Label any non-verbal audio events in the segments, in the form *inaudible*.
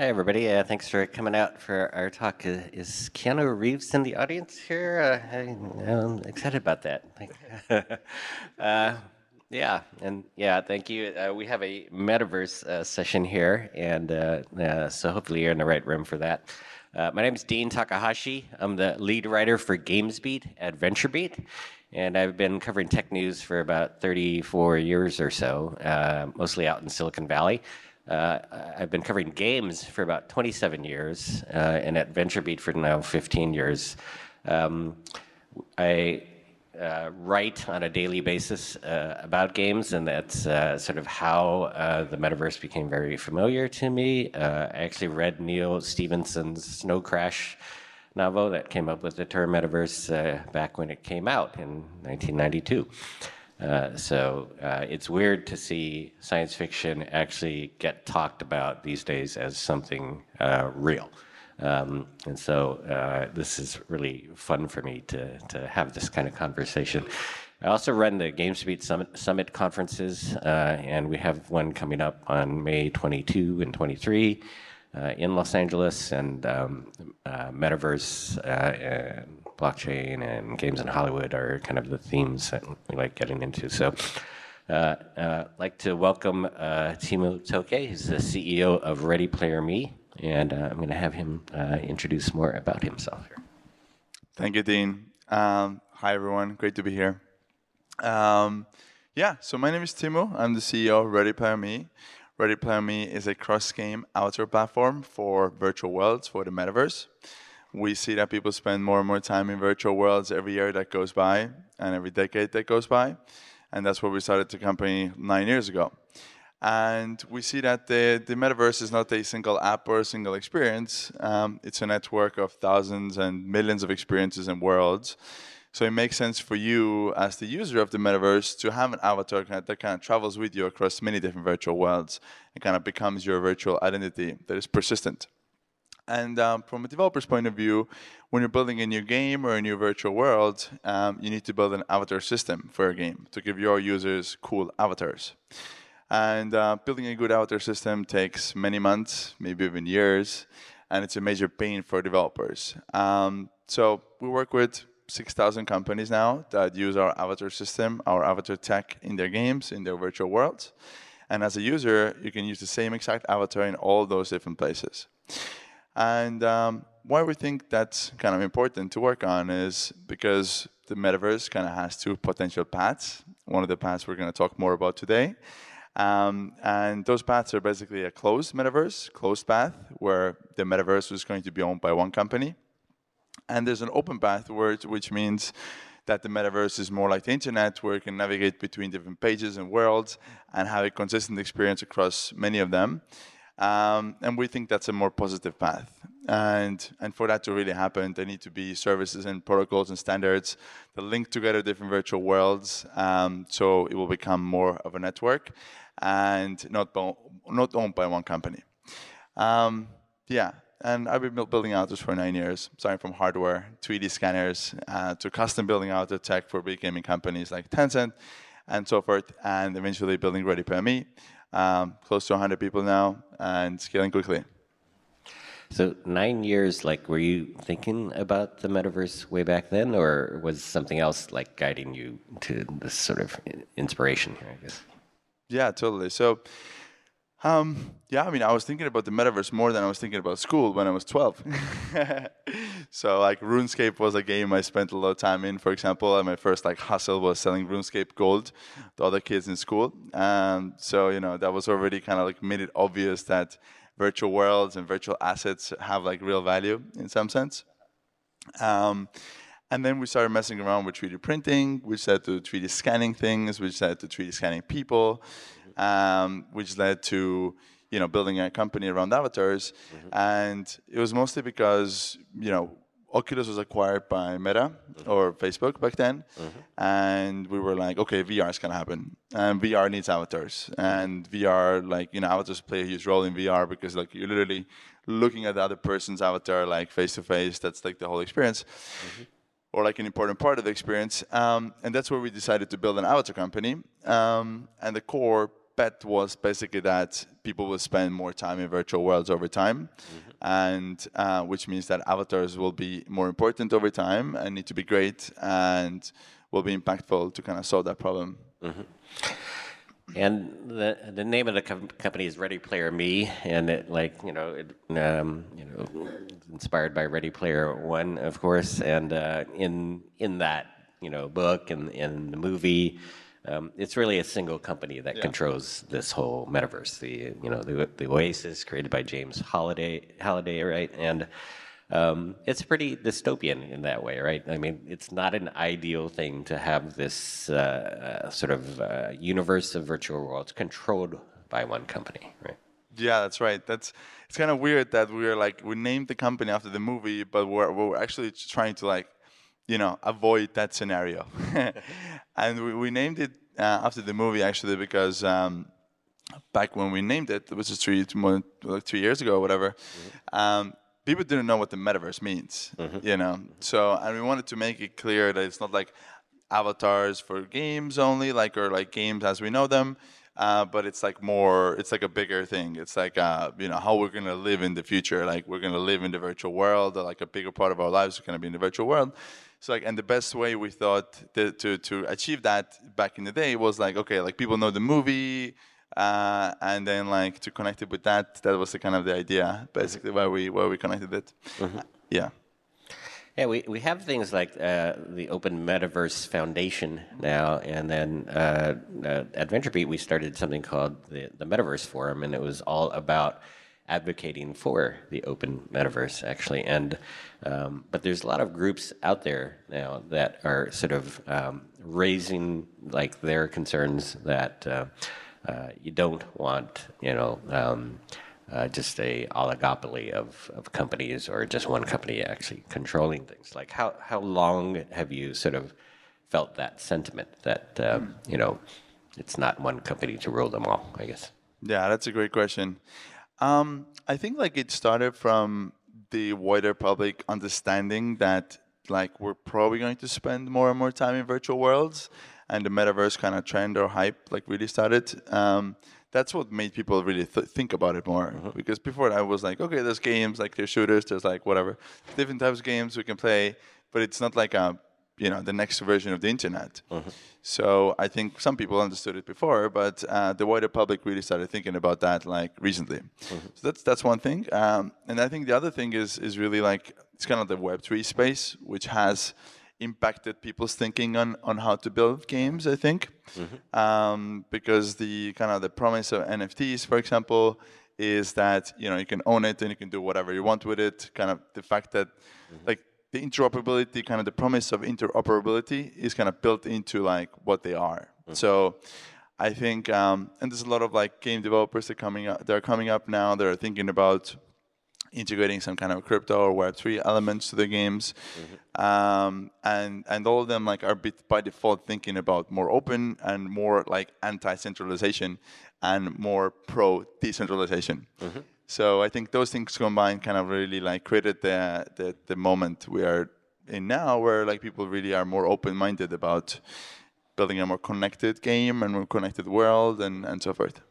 Hi, everybody. Uh, thanks for coming out for our talk. Uh, is Keanu Reeves in the audience here? Uh, I, am excited about that. *laughs* Uh, yeah, and yeah, thank you. Uh, we have a metaverse uh, session here, and so hopefully you're in the right room for that. my name is Dean Takahashi. I'm the lead writer for GamesBeat at VentureBeat, and I've been covering tech news for about 34 years or so, mostly out in Silicon Valley. Uh, I've been covering games for about 27 years, uh, and at VentureBeat for now 15 years. Um, I uh, write on a daily basis uh, about games, and that's uh, sort of how uh, the metaverse became very familiar to me. I actually read Neal Stephenson's Snow Crash novel that came up with the term metaverse back when it came out in 1992. Uh, so uh, it's weird to see science fiction actually get talked about these days as something uh, real. Um, and so uh, this is really fun for me to, to have this kind of conversation. I also run the GamesBeat Summit, Summit conferences, uh, and we have one coming up on May 22 and 23 in Los Angeles, and um, Metaverse and blockchain and games in Hollywood are kind of the themes that we like getting into. So, uh, uh, like to welcome uh, Timmu Tõke, who's the CEO of Ready Player Me, and uh, I'm going to have him uh, introduce more about himself here. Thank you, Dean. Um, hi, everyone. Great to be here. Um, yeah, so my name is Timmu. I'm the CEO of Ready Player Me. Ready Player Me is a cross-game avatar platform for virtual worlds for the metaverse we see that people spend more and more time in virtual worlds every year that goes by and every decade that goes by. And that's where we started the company nine years ago. And we see that the, the metaverse is not a single app or a single experience. Um, it's a network of thousands and millions of experiences and worlds. So it makes sense for you as the user of the metaverse to have an avatar that kind of travels with you across many different virtual worlds and kind of becomes your virtual identity that is persistent. And um, from a developer's point of view, when you're building a new game or a new virtual world, um, you need to build an avatar system for your game to give your users cool avatars. And uh, building a good avatar system takes many months, maybe even years, and it's a major pain for developers. Um, so we work with 6,000 companies now that use our avatar system, our avatar tech in their games, in their virtual worlds. And as a user, you can use the same exact avatar in all those different places. And um, why we think that's kind of important to work on is because the metaverse kind of has two potential paths. One of the paths we're going to talk more about today. Um, and those paths are basically a closed metaverse, closed path, where the metaverse is going to be owned by one company. And there's an open path, which means that the metaverse is more like the internet, where you can navigate between different pages and worlds and have a consistent experience across many of them. Um, and we think that's a more positive path. And, and for that to really happen, there need to be services and protocols and standards that link together different virtual worlds um, so it will become more of a network and not, not owned by one company. Um, yeah, and I've been building out this for nine years, starting from hardware, 3D scanners, uh, to custom building out the tech for big gaming companies like Tencent and so forth, and eventually building Ready Me, um, close to 100 people now and scaling quickly. So nine years, like, were you thinking about the metaverse way back then, or was something else like guiding you to this sort of inspiration here? I guess. Yeah, totally. So um, yeah, I mean, I was thinking about the metaverse more than I was thinking about school when I was 12. *laughs* so, like, RuneScape was a game I spent a lot of time in, for example. And my first, like, hustle was selling RuneScape Gold to other kids in school. Um, so, you know, that was already kind of like made it obvious that virtual worlds and virtual assets have, like, real value in some sense. Um, and then we started messing around with 3D printing, which led to 3D scanning things, which led to 3D scanning people um, which led to you know building a company around avatars. Mm-hmm. And it was mostly because you know Oculus was acquired by Meta mm-hmm. or Facebook back then, mm-hmm. and we were like, okay, VR is gonna happen, and VR needs avatars, and VR like you know avatars play a huge role in VR because like you're literally looking at the other person's avatar like face to face. That's like the whole experience. Mm-hmm or like an important part of the experience. Um, and that's where we decided to build an avatar company. Um, and the core bet was basically that people will spend more time in virtual worlds over time, and uh, which means that avatars will be more important over time and need to be great and will be impactful to kind of solve that problem. And the the name of the com- company is Ready Player Me, and it like you know it, um, you know inspired by Ready Player One, of course. And uh, in in that you know book and in the movie, um, it's really a single company that controls this whole metaverse. The you know the the Oasis created by James Halliday Halliday, right? And um, it's pretty dystopian in that way, right? I mean, it's not an ideal thing to have this uh, uh, sort of uh, universe of virtual worlds controlled by one company, right? Yeah, that's right. That's it's kind of weird that we're like we named the company after the movie, but we're we're actually trying to like, you know, avoid that scenario. *laughs* and we, we named it uh, after the movie actually because um, back when we named it, it was just three more like three years ago or whatever. Um, people didn't know what the metaverse means, you know. So and we wanted to make it clear that it's not like avatars for games only, like or like games as we know them. Uh, but it's like more, it's like a bigger thing. It's like, uh, you know, how we're going to live in the future. Like we're going to live in the virtual world. Or like a bigger part of our lives is going to be in the virtual world. So like, and the best way we thought to, to, to achieve that back in the day was like, okay, like people know the movie, uh, and then like to connect it with that, that was the kind of the idea, basically why we why we connected it. Yeah. Yeah, we, we have things like uh, the Open Metaverse Foundation now, and then uh, uh, at VentureBeat we started something called the, the Metaverse Forum, and it was all about advocating for the open metaverse, actually. And um, but there's a lot of groups out there now that are sort of um, raising like their concerns that uh, uh, you don't want, you know. Um, uh, just a oligopoly of, of companies or just one company actually controlling things. Like how, how long have you sort of felt that sentiment that, um, you know, it's not one company to rule them all, I guess? Yeah, that's a great question. Um, I think like it started from the wider public understanding that like we're probably going to spend more and more time in virtual worlds, and the metaverse kind of trend or hype like really started. Um, that's what made people really th- think about it more. Because before I was like, okay, there's games, like there's shooters, there's like whatever, different types of games we can play, but it's not like a you know the next version of the internet. So I think some people understood it before, but uh, the wider public really started thinking about that like recently. So that's that's one thing, um, and I think the other thing is is really like it's kind of the Web three space, which has impacted people's thinking on, on how to build games. I think um, because the kind of the promise of NFTs, for example, is that you know you can own it and you can do whatever you want with it. Kind of the fact that like the interoperability, kind of the promise of interoperability, is kind of built into like what they are. So. I think, um, and there's a lot of like game developers that coming up. They're coming up now. They're thinking about integrating some kind of crypto or Web three elements to the games, um, and and all of them like are bit by default thinking about more open and more like anti-centralization and more pro decentralization. So I think those things combined kind of really like created the, the the moment we are in now, where like people really are more open-minded about building a more connected game and more connected world and, and so forth.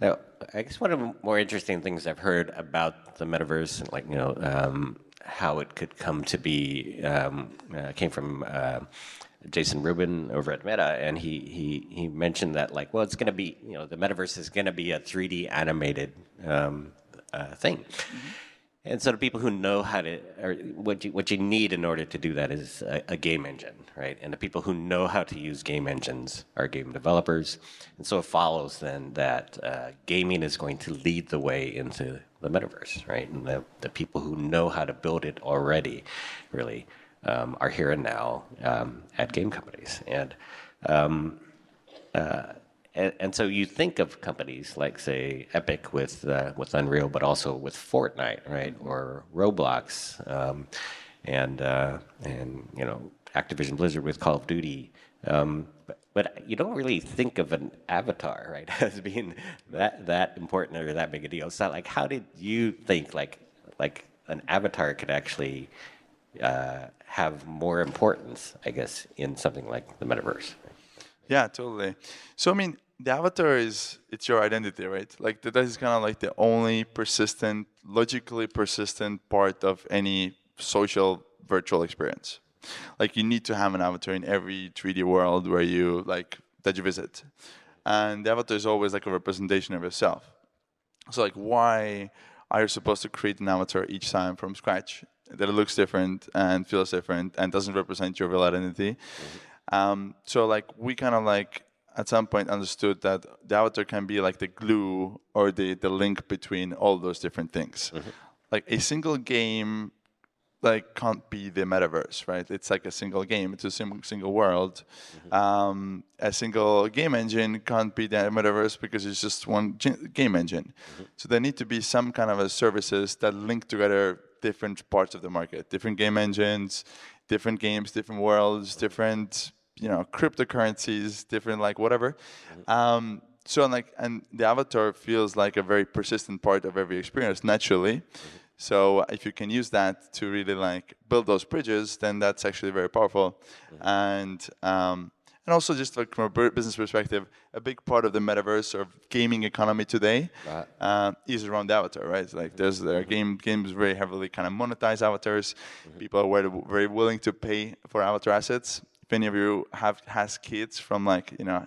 Now, I guess one of the more interesting things I've heard about the metaverse, and like you know, um, how it could come to be, um, uh, came from uh, Jason Rubin over at Meta, and he he he mentioned that like, well, it's going to be, you know, the metaverse is going to be a 3D animated um, uh, thing. And so the people who know how to, or what you, what you need in order to do that is a, a game engine, right? And the people who know how to use game engines are game developers. And so it follows then that uh, gaming is going to lead the way into the metaverse, right? And the, the people who know how to build it already really um, are here and now um, at game companies. And um, and, and so you think of companies like, say, Epic with uh, with Unreal, but also with Fortnite, right, or Roblox, um, and uh, and you know Activision Blizzard with Call of Duty. Um, but, but you don't really think of an avatar, right, *laughs* as being that that important or that big a deal. So, like, how did you think like like an avatar could actually uh, have more importance, I guess, in something like the metaverse? Yeah, totally. So I mean, the avatar is it's your identity, right? Like that is kind of like the only persistent, logically persistent part of any social virtual experience. Like you need to have an avatar in every 3D world where you like that you visit, and the avatar is always like a representation of yourself. So like why are you supposed to create an avatar each time from scratch that it looks different and feels different and doesn't represent your real identity? Mm-hmm. Um, so like we kind of like at some point understood that the avatar can be like the glue or the, the link between all those different things. Mm-hmm. Like a single game like can't be the metaverse, right? It's like a single game. It's a sim- single world. Mm-hmm. Um, a single game engine can't be the metaverse because it's just one g- game engine. Mm-hmm. So there need to be some kind of a services that link together different parts of the market, different game engines, different games, different worlds, different you know cryptocurrencies, different like whatever. Mm-hmm. Um, so like and the avatar feels like a very persistent part of every experience naturally. Mm-hmm. So if you can use that to really like build those bridges, then that's actually very powerful. Mm-hmm. And um, and also just like from a business perspective, a big part of the metaverse or gaming economy today right. uh, is around avatar, right? Like there's there are game games very heavily kind of monetize avatars. Mm-hmm. People are very willing to pay for avatar assets if any of you have has kids from like you know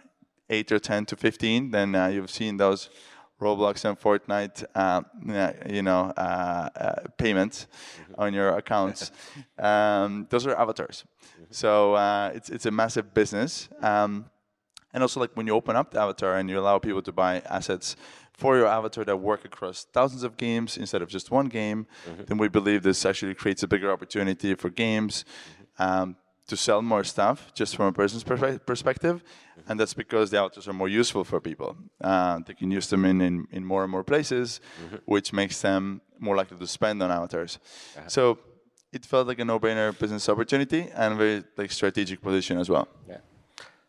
eight or ten to fifteen, then uh, you've seen those Roblox and Fortnite, uh, you know, uh, uh, payments mm-hmm. on your accounts. *laughs* um, those are avatars. Mm-hmm. So uh, it's it's a massive business. Um, and also, like when you open up the avatar and you allow people to buy assets for your avatar that work across thousands of games instead of just one game, mm-hmm. then we believe this actually creates a bigger opportunity for games. Mm-hmm. Um, to sell more stuff just from a person's perspective, and that's because the avatars are more useful for people. Uh, they can use them in, in, in more and more places, mm-hmm. which makes them more likely to spend on avatars. Uh-huh. So it felt like a no-brainer business opportunity and a very like strategic position as well. Yeah.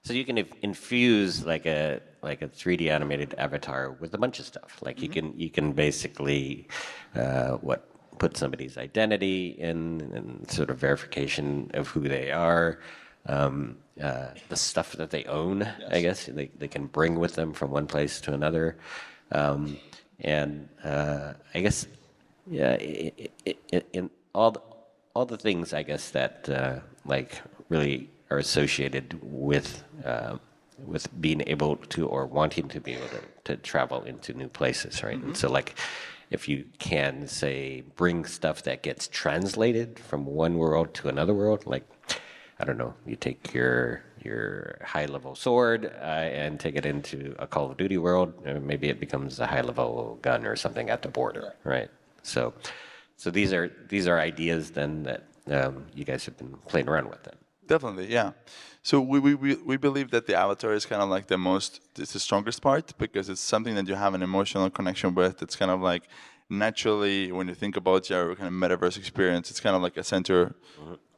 So you can infuse like a like a 3D animated avatar with a bunch of stuff. Like mm-hmm. you can you can basically uh, what put somebody's identity in and sort of verification of who they are. Um, uh, the stuff that they own, yes. I guess they, they can bring with them from one place to another. Um, and uh, I guess, yeah, it, it, it, in all the, all the things I guess that uh, like really are associated with uh, with being able to or wanting to be able to, to travel into new places, right? Mm-hmm. And so like if you can say bring stuff that gets translated from one world to another world like i don't know you take your your high level sword uh, and take it into a call of duty world uh, maybe it becomes a high level gun or something at the border right? So so these are these are ideas then that um, you guys have been playing around with then definitely yeah so we, we, we we believe that the avatar is kind of like the most, it's the strongest part because it's something that you have an emotional connection with. It's kind of like naturally, when you think about your kind of metaverse experience, it's kind of like a center.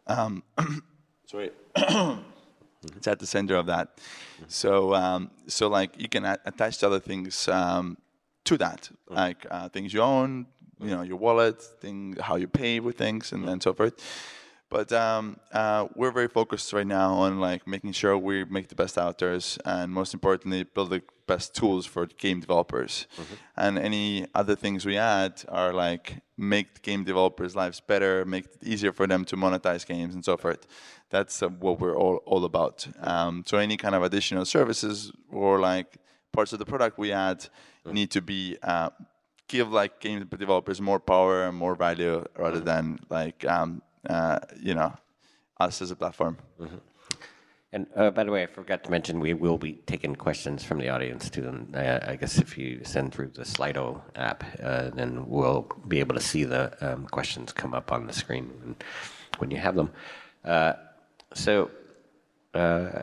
Um, *clears throat* sorry. *coughs* it's at the center of that. So, um, so like you can attach to other things um, to that, like uh, things you own, you know, your wallet, thing, how you pay with things, and, and so forth. But um, uh, we're very focused right now on like making sure we make the best avatars, and most importantly, build the best tools for game developers. Mm-hmm. And any other things we add are like make game developers' lives better, make it easier for them to monetize games, and so forth. That's uh, what we're all all about. Um, so any kind of additional services or like parts of the product we add mm-hmm. need to be uh, give like game developers more power and more value rather mm-hmm. than like um, you know, us as a platform. Mm-hmm. And uh, by the way, I forgot to mention we will be taking questions from the audience too. And uh, I guess if you send through the Slido app, uh, then we'll be able to see the um, questions come up on the screen when you have them. Uh, so uh,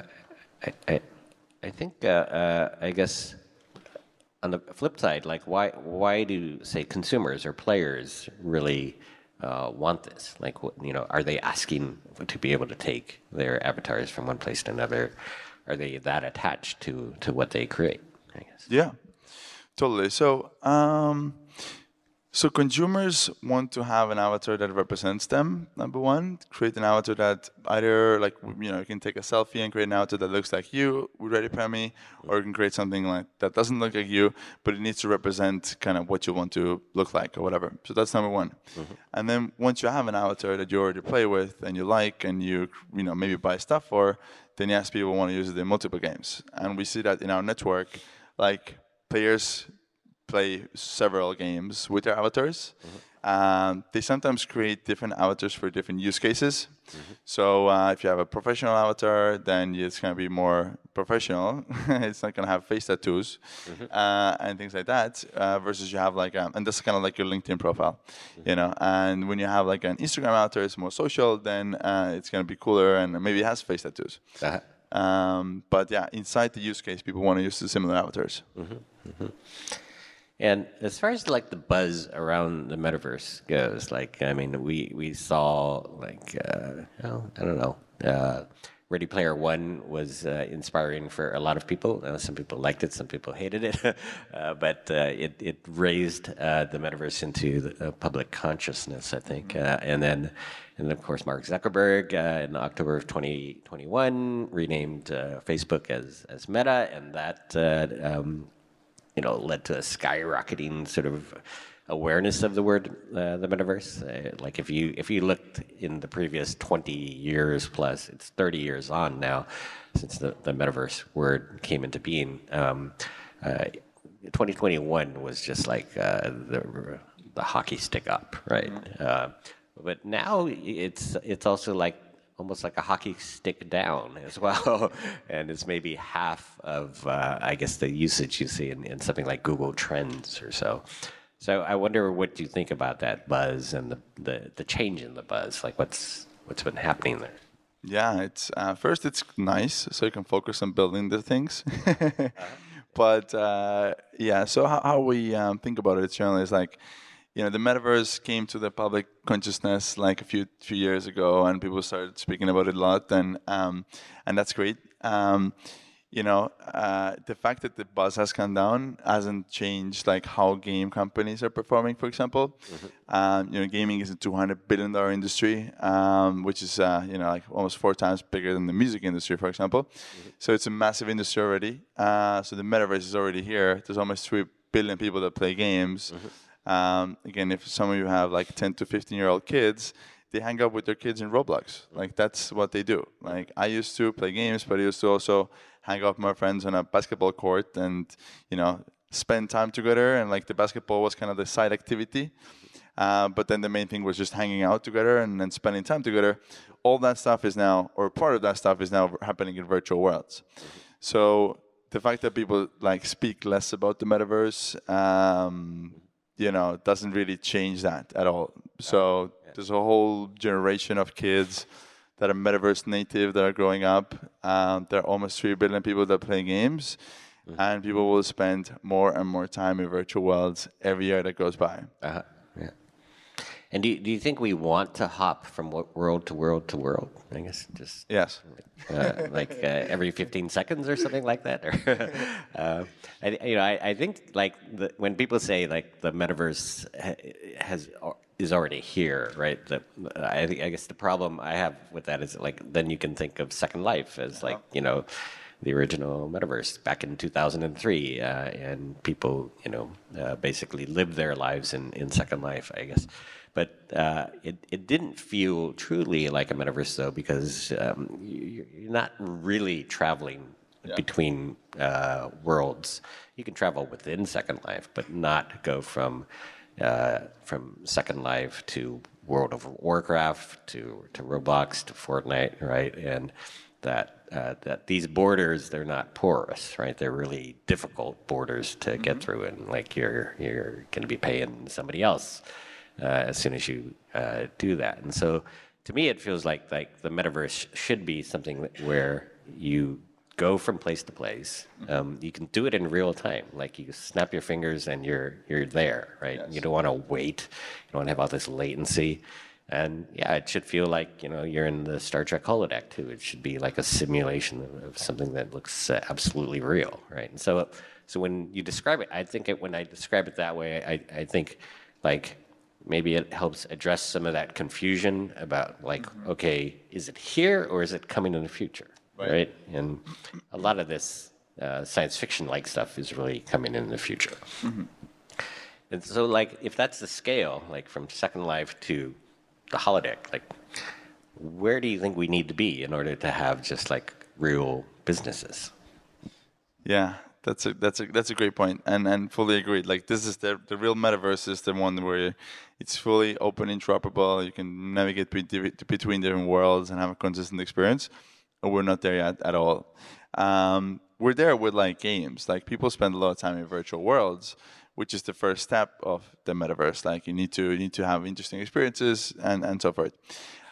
I, I, I, think I guess on the flip side, like why why do say consumers or players really uh, want this? Like, you know, are they asking to be able to take their avatars from one place to another? Are they that attached to to what they create? I guess. Yeah, totally. So, um, So consumers want to have an avatar that represents them. Number one, create an avatar that either like you know you can take a selfie and create an avatar that looks like you with Ready Player Me, or you can create something like that doesn't look like you, but it needs to represent kind of what you want to look like or whatever. So that's number one. Mm-hmm. And then once you have an avatar that you already play with and you like and you you know maybe buy stuff for, then yes, people want to use it in multiple games. And we see that in our network, like players play several games with their avatars. Um, they sometimes create different avatars for different use cases. So uh, if you have a professional avatar, then it's going to be more professional. *laughs* it's not going to have face tattoos uh, and things like that. Uh, versus you have like, um, and that's kind of like your LinkedIn profile, you know. And when you have like an Instagram avatar, it's more social. Then uh, it's going to be cooler and maybe it has face tattoos. Uh-huh. Um, but yeah, inside the use case, people want to use the similar avatars. And as far as like the buzz around the metaverse goes, like I mean, we we saw like uh, well, I don't know. Uh, Ready Player One was uh, inspiring for a lot of people. Uh, some people liked it, some people hated it, *laughs* uh, but uh, it it raised uh, the metaverse into the uh, public consciousness, I think. Uh, and then, and of course, Mark Zuckerberg uh, in October of 2021 renamed uh, Facebook as as Meta, and that uh, um, you know, led to a skyrocketing sort of awareness of the word uh, the metaverse. Uh, like if you if you looked in the previous 20 years plus, it's 30 years on now since the, the metaverse word came into being. Um, uh, 2021 was just like uh, the the hockey stick up, right? Uh, but now it's it's also like almost like a hockey stick down as *laughs* well. and it's maybe half of, uh, I guess, the usage you see in, in something like Google Trends or so. So I wonder what you think about that buzz and the, the, the change in the buzz. Like what's what's been happening there? Yeah, it's uh, first it's nice, so you can focus on building the things. *laughs* but uh, yeah, so how, how we um, think about it generally is like, you know, the metaverse came to the public consciousness like a few few years ago, and people started speaking about it a lot, and um, and that's great. Um, you know, uh, the fact that the buzz has come down hasn't changed like how game companies are performing. For example, um, you know, gaming is a two hundred billion dollar industry, um, which is uh, you know like almost four times bigger than the music industry, for example. So it's a massive industry already. Uh, so the metaverse is already here. There's almost three billion people that play games. Um, again, if some of you have like 10 to 15 year old kids, they hang out with their kids in Roblox. Like that's what they do. Like I used to play games, but I used to also hang out with my friends on a basketball court and you know spend time together. And like the basketball was kind of the side activity. Uh, but then the main thing was just hanging out together and then spending time together. All that stuff is now, or part of that stuff is now happening in virtual worlds. So the fact that people like speak less about the metaverse, um, you know, doesn't really change that at all. So there's a whole generation of kids that are metaverse native that are growing up. Um, there are almost three billion people that play games, and people will spend more and more time in virtual worlds every year that goes by. Uh-huh. Yeah. And do you, do you think we want to hop from world to world to world? I guess just Yes. *laughs* uh, like uh, every 15 seconds or something like that. Or, *laughs* uh, I, you know, I, I think like the, when people say like the metaverse has is already here, right? The, I, think- I guess the problem I have with that is like then you can think of Second Life as like you know the original metaverse back in 2003, uh, and people you know uh, basically lived their lives in in Second Life, I guess but uh, it, it didn't feel truly like a metaverse though because um, you, you're not really traveling between uh, worlds. You can travel within Second Life, but not go from uh, from Second Life to World of Warcraft to to Roblox to Fortnite, right? And that uh, that these borders they're not porous, right? They're really difficult borders to get through, and like you're you're going to be paying somebody else uh, as soon as you uh, do that. And so, to me, it feels like like the metaverse should be something where you go from place to place. Um, you can do it in real time. Like you snap your fingers and you're you're there, right? You don't want to wait. You don't want to have all this latency. And yeah, it should feel like you know you're in the Star Trek holodeck too. It should be like a simulation of, something that looks uh, absolutely real, right? And so, so when you describe it, I think it, when I describe it that way, I, I think like maybe it helps address some of that confusion about like, okay, is it here or is it coming in the future, right? And a lot of this uh, science fiction-like stuff is really coming in the future. And so, like, if that's the scale, like from Second Life to the holodeck, like, where do you think we need to be in order to have just like real businesses? Yeah, that's a that's a that's a great point, and and fully agreed. Like this is the the real metaverse is the one where it's fully open, interoperable. You can navigate be- between different worlds and have a consistent experience. And we're not there yet at all. Um, we're there with like games. Like people spend a lot of time in virtual worlds, which is the first step of the metaverse. Like you need to you need to have interesting experiences and and so forth.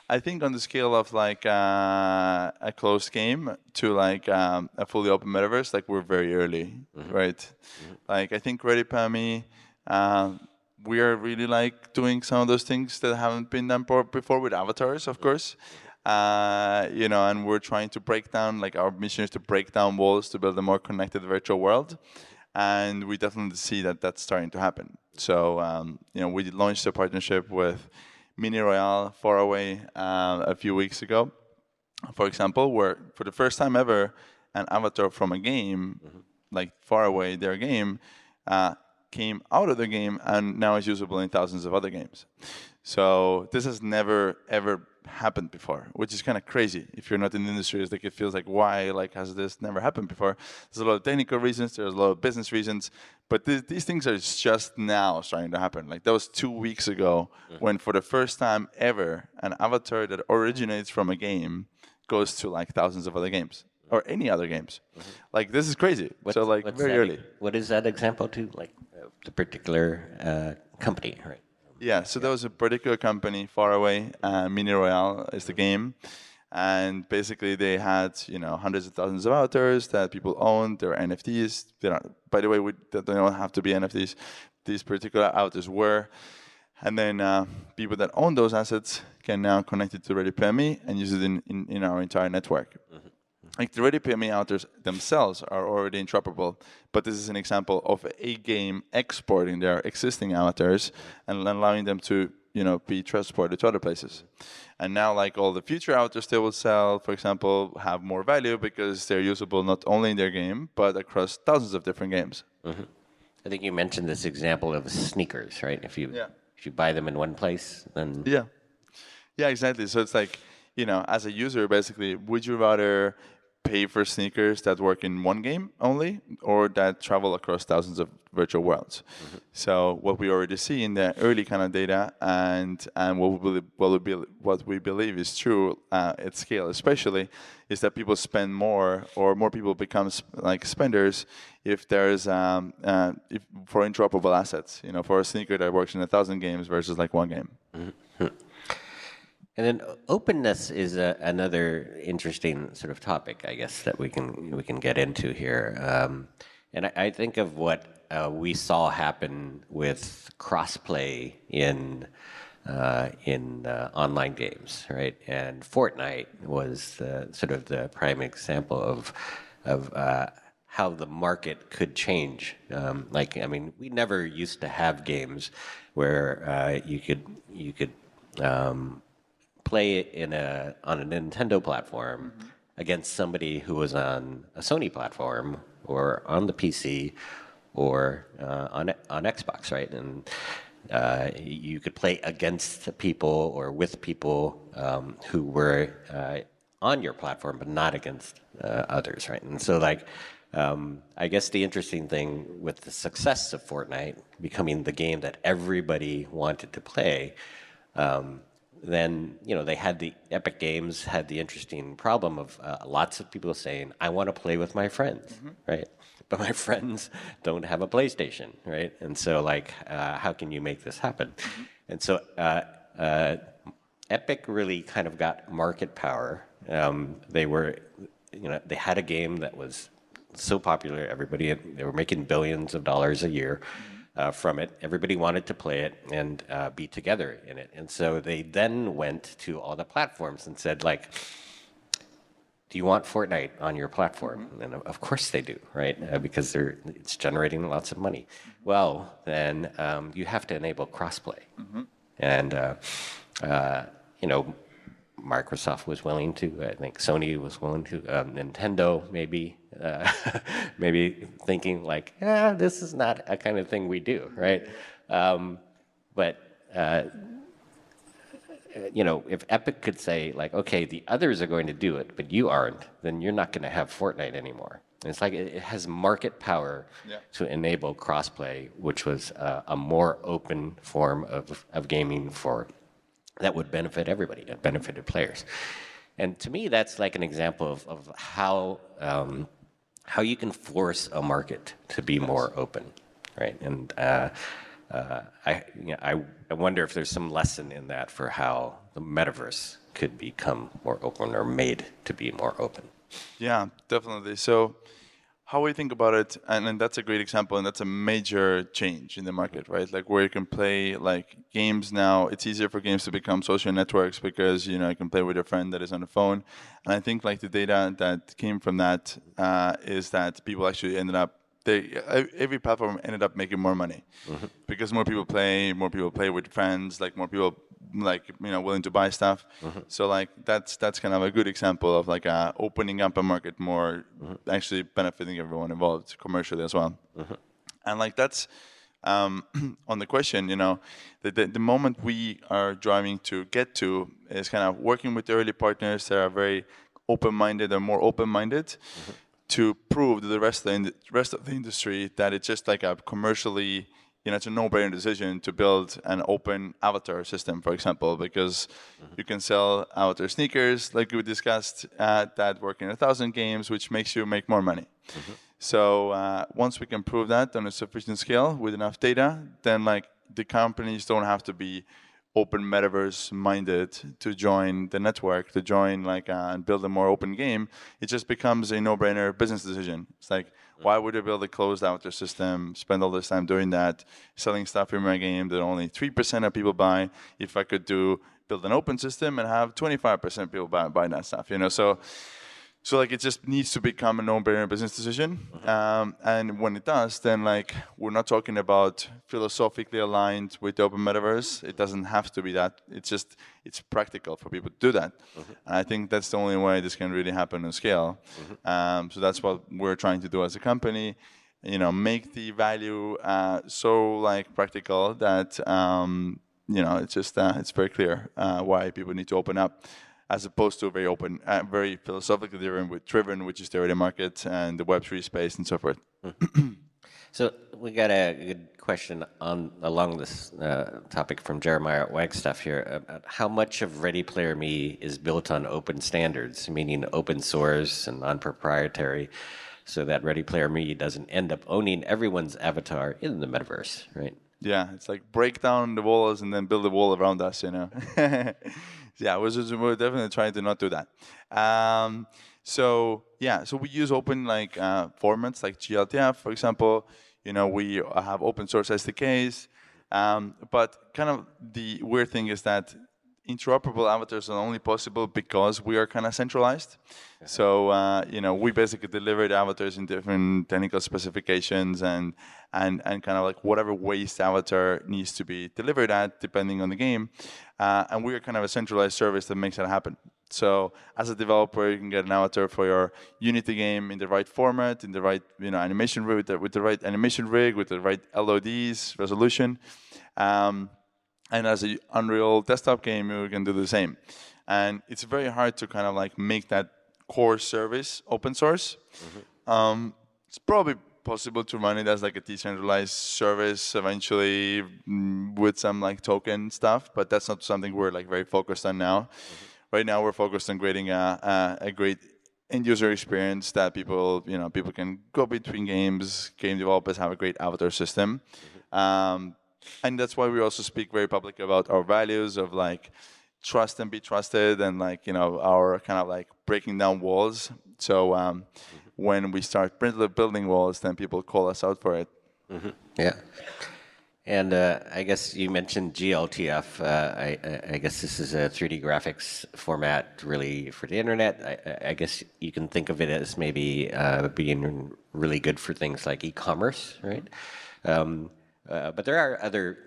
I think on the scale of like uh, a closed game to like um, a fully open metaverse, like we're very early, mm-hmm. right? Mm-hmm. Like I think Ready Me, uh, we are really like doing some of those things that haven't been done before with avatars, of mm-hmm. course. Uh, you know, and we're trying to break down like our mission is to break down walls to build a more connected virtual world, and we definitely see that that's starting to happen. So um, you know, we launched a partnership with Mini Royale Faraway uh, a few weeks ago, for example, where for the first time ever, an avatar from a game, mm-hmm. like Faraway, their game, uh, came out of the game and now is usable in thousands of other games. So this has never ever happened before, which is kind of crazy. If you're not in the industry, it's like it feels like why like has this never happened before? There's a lot of technical reasons, there's a lot of business reasons, but th- these things are just now starting to happen. Like that was two weeks ago mm-hmm. when for the first time ever an avatar that originates from a game goes to like thousands of other games or any other games. Mm-hmm. Like this is crazy. What's, so like very that, early. What is that example to? Like uh, the particular uh, company, right? Yeah, so there was a particular company Faraway, uh, Mini Royale is the game, and basically they had you know hundreds of thousands of avatars that people owned. They were NFTs. They don't, by the way, we, they don't have to be NFTs. These particular avatars were, and then uh, people that own those assets can now connect it to Ready Player Me and use it in, in, in our entire network. Mm-hmm like the Ready Player Me avatars themselves are already interoperable, but this is an example of a game exporting their existing avatars and allowing them to you know be transported to other places. And now, like all the future avatars they will sell, for example, have more value because they're usable not only in their game but across thousands of different games. Mm-hmm. I think you mentioned this example of sneakers, right? If you yeah. if you buy them in one place, then yeah, yeah, exactly. So it's like you know, as a user, basically, would you rather pay for sneakers that work in one game only or that travel across thousands of virtual worlds. Mm-hmm. So what we already see in the early kind of data and and what we believe, what we, believe, what we believe is true uh, at scale, especially, is that people spend more or more people become sp- like spenders if there's um, uh, if for interoperable assets. You know, for a sneaker that works in a thousand games versus like one game. Mm-hmm. And then openness is a, another interesting sort of topic, I guess, that we can we can get into here. Um, and I, I, think of what uh, we saw happen with crossplay in uh, in uh, online games, right? And Fortnite was sort of the prime example of of uh, how the market could change. Um, like, I mean, we never used to have games where uh, you could you could um, play it in a on a Nintendo platform mm-hmm. against somebody who was on a Sony platform or on the PC or uh, on on Xbox, right? And uh, you could play against people or with people um, who were uh, on your platform, but not against uh, others, right? And so, like, um, I guess the interesting thing with the success of Fortnite becoming the game that everybody wanted to play. Um, then you know they had the Epic Games had the interesting problem of uh, lots of people saying, "I want to play with my friends," mm-hmm. right? *laughs* But my friends don't have a PlayStation, right? And so, like, uh, how can you make this happen? Mm-hmm. And so, uh, uh Epic really kind of got market power. Um, they were, you know, they had a game that was so popular, everybody they were making billions of dollars a year. Mm-hmm uh, from it. Everybody wanted to play it and uh, be together in it. And so they then went to all the platforms and said, like, do you want Fortnite on your platform? And of course they do, right? Uh, because they're, it's generating lots of money. Well, then um, you have to enable crossplay. And, uh, uh, you know, Microsoft was willing to. I think Sony was willing to. Um, Nintendo maybe, uh, *laughs* maybe thinking like, yeah, this is not a kind of thing we do, right? Um, but uh, you know, if Epic could say like, okay, the others are going to do it, but you aren't, then you're not going to have Fortnite anymore. And it's like it, it has market power Yeah. to enable crossplay, which was uh, a more open form of, of gaming for that would benefit everybody. It benefited players. And to me, that's like an example of, of how um, how you can force a market to be more open, right? And uh, uh, I, you know, I I wonder if there's some lesson in that for how the metaverse could become more open or made to be more open. Yeah, definitely. So, how we think about it, and, and that's a great example, and that's a major change in the market, right? Like where you can play like games now. It's easier for games to become social networks because you know you can play with your friend that is on the phone, and I think like the data that came from that uh, is that people actually ended up. They, every platform ended up making more money mm-hmm. because more people play, more people play with friends, like more people like you know willing to buy stuff. Mm-hmm. So like that's that's kind of a good example of like uh, opening up a market more, mm-hmm. actually benefiting everyone involved commercially as well. And like that's um, *clears throat* on the question, you know, the, the the moment we are driving to get to is kind of working with the early partners that are very open-minded or more open-minded to prove to the rest of the in- rest of the industry that it's just like a commercially you know it's a no-brainer decision to build an open avatar system for example because you can sell avatar sneakers like we discussed uh, that work in a thousand games which makes you make more money. So uh, once we can prove that on a sufficient scale with enough data then like the companies don't have to be open metaverse minded to join the network to join like uh, and build a more open game it just becomes a no-brainer business decision. It's like why would I build a closed avatar system spend all this time doing that selling stuff in my game that only 3% of people buy? If i could do build an open system and have 25% people buy, buy that stuff you know? So so like it just needs to become a no-brainer business decision, um, and when it does, then like we're not talking about philosophically aligned with the open metaverse. It doesn't have to be that. It's just it's practical for people to do that, and I think that's the only way this can really happen on scale. Um, so that's what we're trying to do as a company. You know, make the value uh, so like practical that um, you know it's just uh, it's very clear uh, why people need to open up as opposed to a very open, uh, very philosophically driven with Driven, which is the early market and the Web3 space and so forth. So we got a good question on along this uh, topic from Jeremiah Wagstaff here about how much of Ready Player Me is built on open standards, meaning open source and non-proprietary, so that Ready Player Me doesn't end up owning everyone's avatar in the metaverse, right? Yeah, it's like break down the walls and then build a wall around us, you know. *laughs* yeah, we're, definitely trying to not do that. Um, so yeah, so we use open like uh, formats like GLTF, for example. You know, we have open source SDKs, um, but kind of the weird thing is that interoperable avatars are only possible because we are kind of centralized. So uh, you know, we basically deliver avatars in different technical specifications and and and kind of like whatever ways the avatar needs to be delivered at, depending on the game. Uh, and we are kind of a centralized service that makes that happen. So as a developer, you can get an avatar for your Unity game in the right format, in the right you know animation rig, with the, with the right animation rig, with the right LODs resolution. Um, and as a Unreal desktop game, you can do the same. And it's very hard to kind of like make that core service open source. Um, it's probably possible to run it as like a decentralized service eventually mm, with some like token stuff, but that's not something we're like very focused on now. Right now, we're focused on creating a, a, a great end user experience that people you know people can go between games. Game developers have a great avatar system. Um, and that's why we also speak very publicly about our values of like trust and be trusted and like you know our kind of like breaking down walls so um, when we start build- building walls then people call us out for it Yeah. And uh, I guess you mentioned GLTF. Uh, I, I, guess this is a 3D graphics format really for the internet. I, I guess you can think of it as maybe uh, being really good for things like e-commerce, right? Um, uh, but there are other,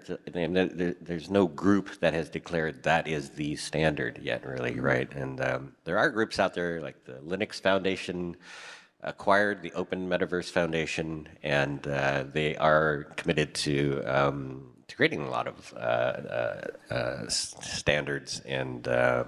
there's no group that has declared that is the standard yet, really, right? And um, there are groups out there like the Linux Foundation, acquired the Open Metaverse Foundation, and uh, they are committed to, um, to creating a lot of uh, uh, uh standards and uh,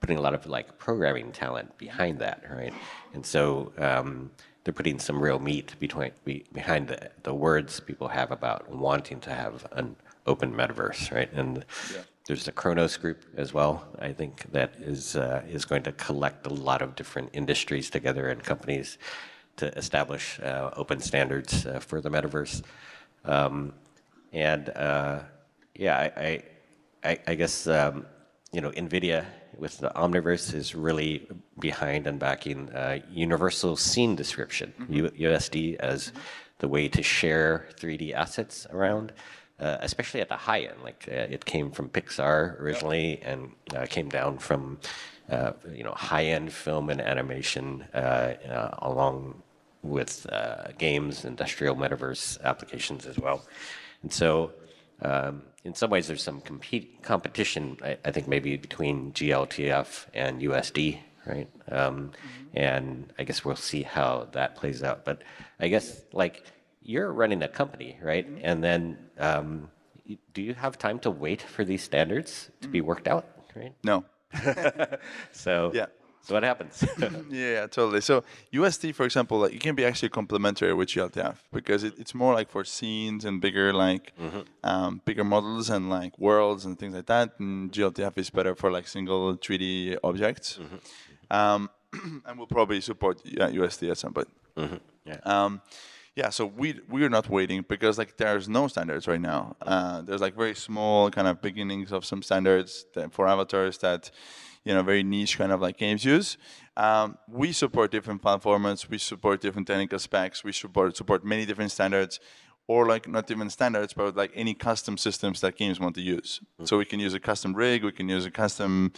putting a lot of like programming talent behind that, right? And so um, they're putting some real meat between, be, behind the, the words people have about wanting to have an open metaverse, right? And yeah. There's the Khronos group as well. I think that is uh, is going to collect a lot of different industries together and companies to establish uh, open standards uh, for the metaverse. Um, and uh, yeah, I, I, I guess um, you know NVIDIA with the Omniverse is really behind and backing uh, universal scene description mm-hmm. USD as the way to share 3D assets around uh, especially at the high end. Like uh, it came from Pixar originally and uh, came down from uh, you know high end film and animation uh, uh, along with games, industrial metaverse applications as well. And so. Um, in some ways, there's some compete, competition, I, I, think, maybe between GLTF and USD, right? Um, mm-hmm. And I guess we'll see how that plays out. But I guess, like, you're running a company, right? Mm-hmm. And then um, do you have time to wait for these standards to be worked out, right? No. *laughs* so *laughs* yeah. What happens? *laughs* yeah, totally. So USD, for example, like, it can be actually complementary with GLTF because it, it's more like for scenes and bigger like mm-hmm. um, bigger models and like worlds and things like that. And GLTF is better for like single 3D objects. Mm-hmm. Um, *clears throat* and we'll probably support yeah, USD at some point. Mm-hmm. Yeah. Um, yeah, so we we're not waiting because like there's no standards right now. Uh, there's like very small kind of beginnings of some standards for avatars that you know very niche kind of like games use. Um, we support different file formats. We support different technical specs. We support support many different standards or like not even standards, but like any custom systems that games want to use. Mm-hmm. So we can use a custom rig, we can use a custom,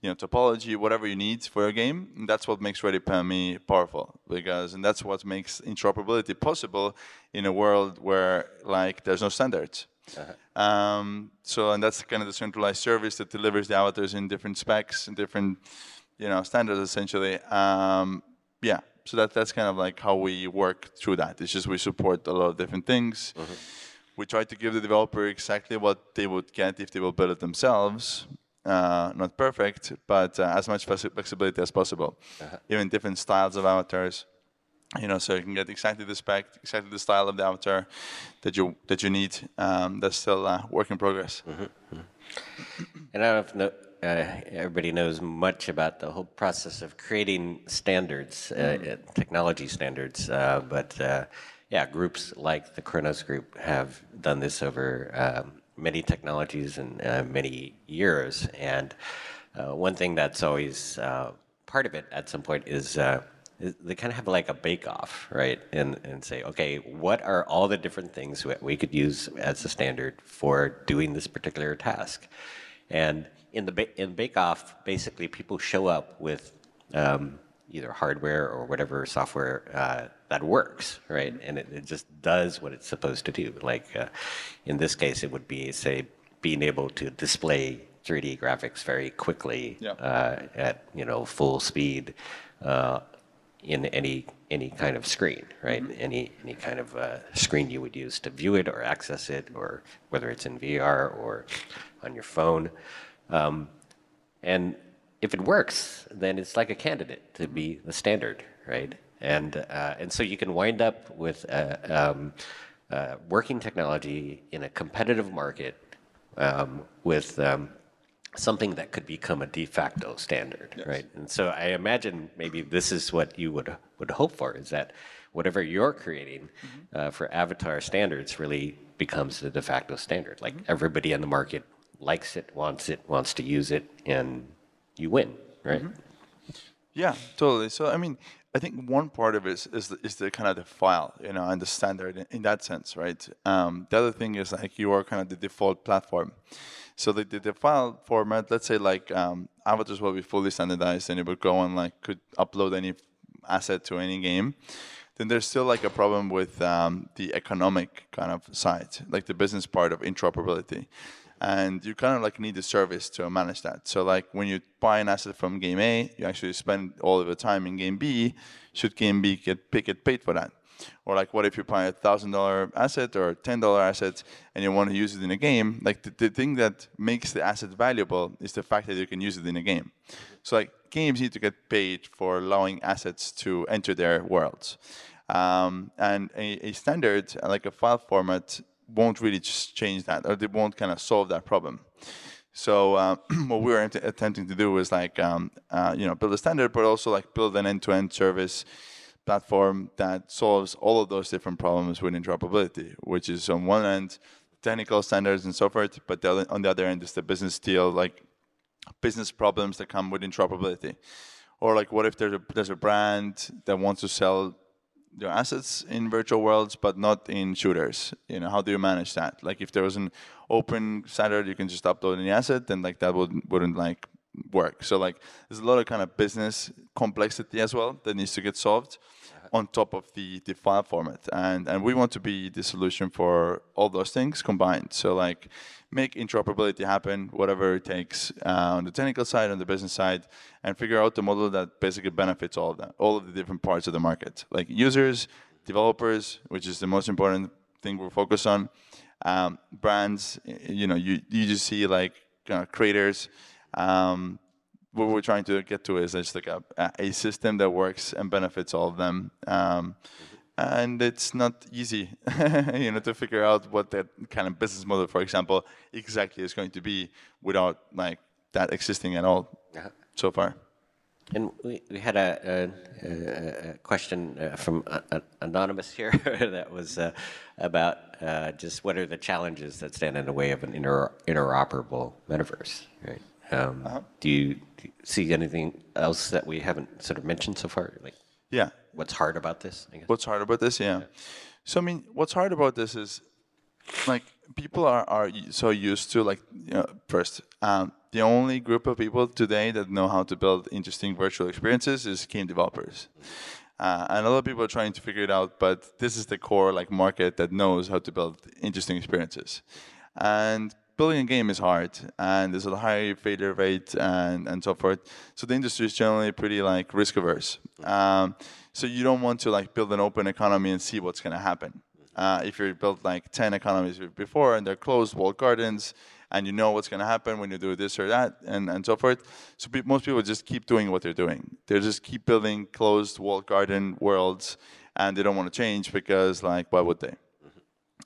you know, topology, whatever you need for a game. And that's what makes Ready Player Me powerful because, and that's what makes interoperability possible in a world where like there's no standards. Uh-huh. Um, so, and that's kind of the centralized service that delivers the avatars in different specs and different, you know, standards essentially. Um, yeah, so that that's kind of like how we work through that. It's just we support a lot of different things. Mm-hmm. We try to give the developer exactly what they would get if they will build it themselves. Uh, not perfect, but uh, as much flexibility as possible. Uh-huh. Even different styles of avatars, you know, so you can get exactly the spec, exactly the style of the avatar that you that you need. Um, that's still a work in progress. Mm-hmm. mm-hmm. And I don't know if uh, everybody knows much about the whole process of creating standards, uh, mm. technology standards. Uh, but uh, yeah, groups like the Khronos Group have done this over um, many technologies and uh, many years. And uh, one thing that's always part of it at some point is they kind of have like a bake-off, right? And and say, okay, what are all the different things we could use as a standard for doing this particular task? And in the ba- in Bake Off, basically people show up with um, either hardware or whatever software uh, that works, right? And it, it, just does what it's supposed to do. Like uh, in this case, it would be say being able to display 3D graphics very quickly yeah. uh, at you know full speed uh, in any any kind of screen, right? Mm-hmm. Any any kind of uh, screen you would use to view it or access it, or whether it's in VR or on your phone. Um, and if it works, then it's like a candidate to be the standard, right? And uh, and so you can wind up with a, um, uh, working technology in a competitive market um, with um, something that could become a de facto standard, yes. right? And so I imagine maybe this is what you would would hope for is that whatever you're creating mm-hmm. uh, for avatar standards really becomes the de facto standard. Like mm-hmm. everybody in the market likes it, wants it, wants to use it, and you win, right? Mm-hmm. Yeah, totally. So I mean, I think one part of it is is the, is the kind of the file, you know, and the standard in, in that sense, right? Um, the other thing is like you are kind of the default platform. So the, the, the file format, let's say like um, avatars will be fully standardized and it would go and like could upload any asset to any game. Then there's still like a problem with um, the economic kind of side, like the business part of interoperability and you kind of like need a service to manage that. So like when you buy an asset from game A, you actually spend all of the time in game B. Should game B get get paid for that? Or like what if you buy a thousand dollar asset or ten dollar asset and you want to use it in a game? Like the, the thing that makes the asset valuable is the fact that you can use it in a game. So like games need to get paid for allowing assets to enter their worlds. Um, and a, a standard like a file format won't really just change that, or they won't kind of solve that problem. So uh, *clears throat* what we were attempting to do is like um, uh, you know build a standard, but also like build an end-to-end service platform that solves all of those different problems with interoperability, which is on one end technical standards and so forth, but the other, on the other end is the business deal, like business problems that come with interoperability. Or like what if there's a, there's a brand that wants to sell their assets in virtual worlds, but not in shooters. You know, how do you manage that? Like, if there was an open standard, you can just upload any asset, then like that would wouldn't like work. So like, there's a lot of kind of business complexity as well that needs to get solved on top of the, the file format. And, and we want to be the solution for all those things combined. So like make interoperability happen, whatever it takes uh, on the technical side, on the business side, and figure out the model that basically benefits all of them, all of the different parts of the market, like users, developers, which is the most important thing we're focused on, um, brands, you know, you, you just see like uh, creators, um, what we're trying to get to is just like a, a system that works and benefits all of them. Um, and it's not easy, *laughs* you know, to figure out what that kind of business model, for example, exactly is going to be without like that existing at all uh-huh. so far. And we, we had a, a, a question uh, from a, anonymous here *laughs* that was uh, about uh, just what are the challenges that stand in the way of an inter interoperable metaverse, right? Um, uh-huh. do, you, do, you, see anything else that we haven't sort of mentioned so far? Like, yeah, what's hard about this? What's hard about this? Yeah. yeah. So I mean, what's hard about this is like people are, are so used to like you know, first um, the only group of people today that know how to build interesting virtual experiences is game developers. Uh, and a lot of people are trying to figure it out, but this is the core like market that knows how to build interesting experiences. And building a game is hard and there's a high failure rate and, and so forth. So the industry is generally pretty like risk averse. Um, so you don't want to like build an open economy and see what's going to happen. Uh, if you built like 10 economies before and they're closed walled gardens and you know what's going to happen when you do this or that and, and so forth. So pe most people just keep doing what they're doing. They just keep building closed walled garden worlds and they don't want to change because like why would they?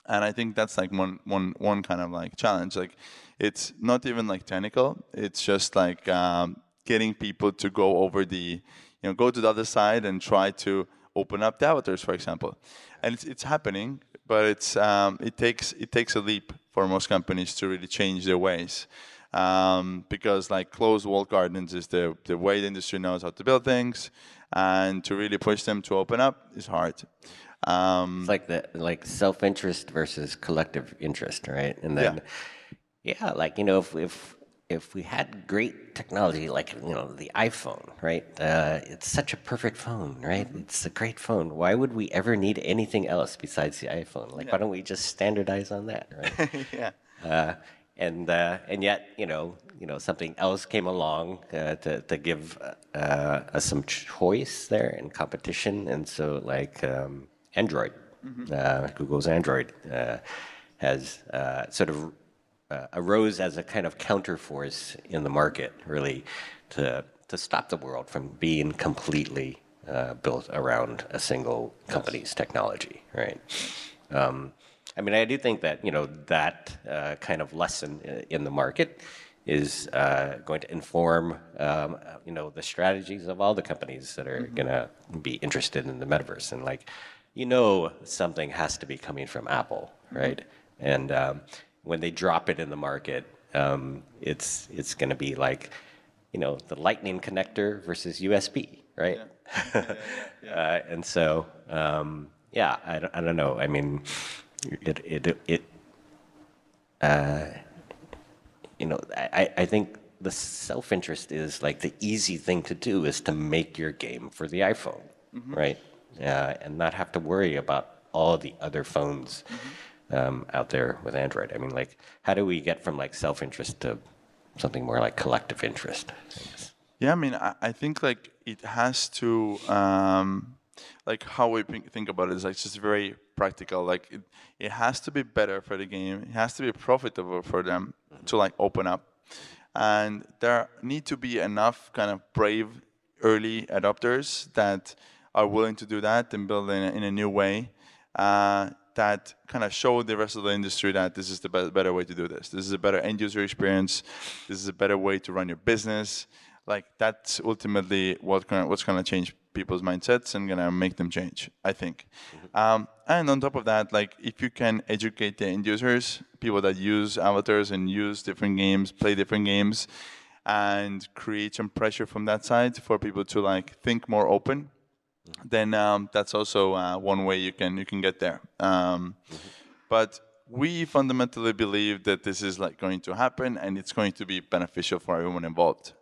And I think that's like one one one kind of like challenge. Like, it's not even like technical. It's just like um, getting people to go over the, you know, go to the other side and try to open up the avatars, for example. And it's it's happening, but it's um, it takes it takes a leap for most companies to really change their ways. Um, because like closed wall gardens is the, the way the industry knows how to build things and to really push them to open up is hard. Um, it's like the like self interest versus collective interest, right? And then, yeah, yeah like you know, if if if we had great technology like you know the iphone right? Uh, it's such a perfect phone right? It's a great phone. Why would we ever need anything else besides the iphone? Like yeah. why don't we just standardize on that right? *laughs* Yeah. Uh, and uh, and yet you know you know something else came along uh, to to give uh, us some choice there and competition. And so like um, Android. Mm-hmm. Uh, Google's Android uh, has uh, sort of uh, arose as a kind of counterforce in the market, really, to to stop the world from being completely uh, built around a single company's yes. technology, right? Um, I mean, I do think that you know that uh, kind of lesson in the market is uh, going to inform um, you know the strategies of all the companies that are mm-hmm. going to be interested in the metaverse and like you know something has to be coming from Apple, right? Mm-hmm. And um, when they drop it in the market, um, it's it's going to be like, you know, the Lightning connector versus USB, right? *laughs* uh, and so, um, yeah, I, don't- I don't know. I mean, it, it, it, uh, you know, I, I- think the self-interest is like the easy thing to do is to make your game for the iPhone, right? Uh, and not have to worry about all the other phones um, out there with Android. I mean, like, how do we get from like self-interest to something more like collective interest? I. Yeah, I mean, I, I think like it has to, um, like how we think about it is like just very practical. Like it, it has to be better for the game. It has to be profitable for them to like open up, and there need to be enough kind of brave early adopters that are willing to do that and build in a, in a new way. Uh, that kind of show the rest of the industry that this is the be- better way to do this. This is a better end user experience. This is a better way to run your business. Like that's ultimately what gonna, what's going to change people's mindsets and going to make them change. I think. Um, and on top of that, like if you can educate the end users, people that use avatars and use different games, play different games, and create some pressure from that side for people to like think more open then um, that's also uh, one way you can you can get there. Um, But we fundamentally believe that this is like going to happen, and it's going to be beneficial for everyone involved.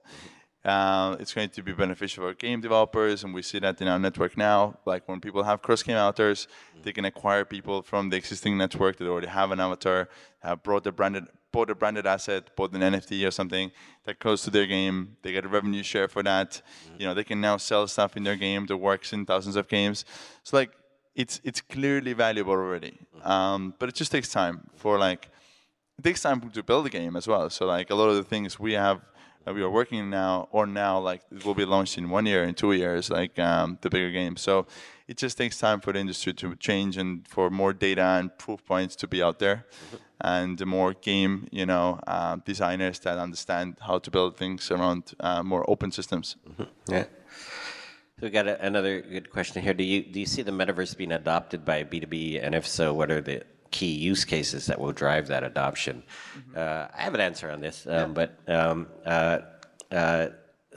Uh, it's going to be beneficial for game developers, and we see that in our network now. Like when people have cross-game avatars, they can acquire people from the existing network that already have an avatar, have brought the branded, bought a branded asset, bought an NFT or something that goes to their game. They get a revenue share for that. You know, they can now sell stuff in their game that works in thousands of games. So like, it's it's clearly valuable already, um, but it just takes time for like it takes time to build a game as well. So like a lot of the things we have that we are working now or now like it will be launched in one year in two years like um, the bigger game So it just takes time for the industry to change and for more data and proof points to be out there, and the more game you know uh, designers that understand how to build things around uh, more open systems. Yeah. So we got a, another good question here. Do you do you see the metaverse being adopted by B two B, and if so, what are the key use cases that will drive that adoption? Uh, I have an answer on this, um, but um, uh, uh,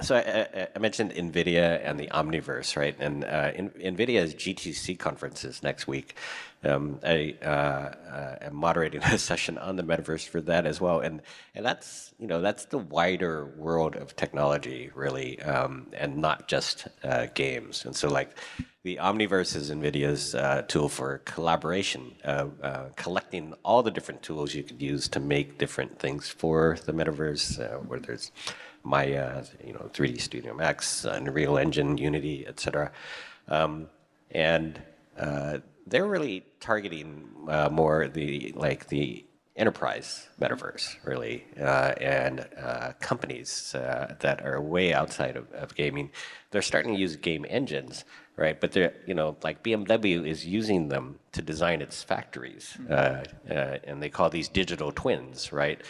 so I, I, mentioned NVIDIA and the Omniverse, right? And uh, NVIDIA's GTC conference is next week. Um, I uh, uh, am moderating *laughs* a session on the metaverse for that as well, and and that's you know that's the wider world of technology really, um, and not just uh, games. And so like the Omniverse is NVIDIA's uh, tool for collaboration, uh, uh, collecting all the different tools you could use to make different things for the metaverse, uh, whether it's Maya, you know, 3D Studio Max, Unreal Engine, Unity, etc. Um, and uh, they're really targeting uh, more the like the enterprise metaverse, really, uh, and uh, companies uh, that are way outside of, of gaming. They're starting to use game engines, right? But they're you know like BMW is using them to design its factories, uh, uh, and they call these digital twins, right?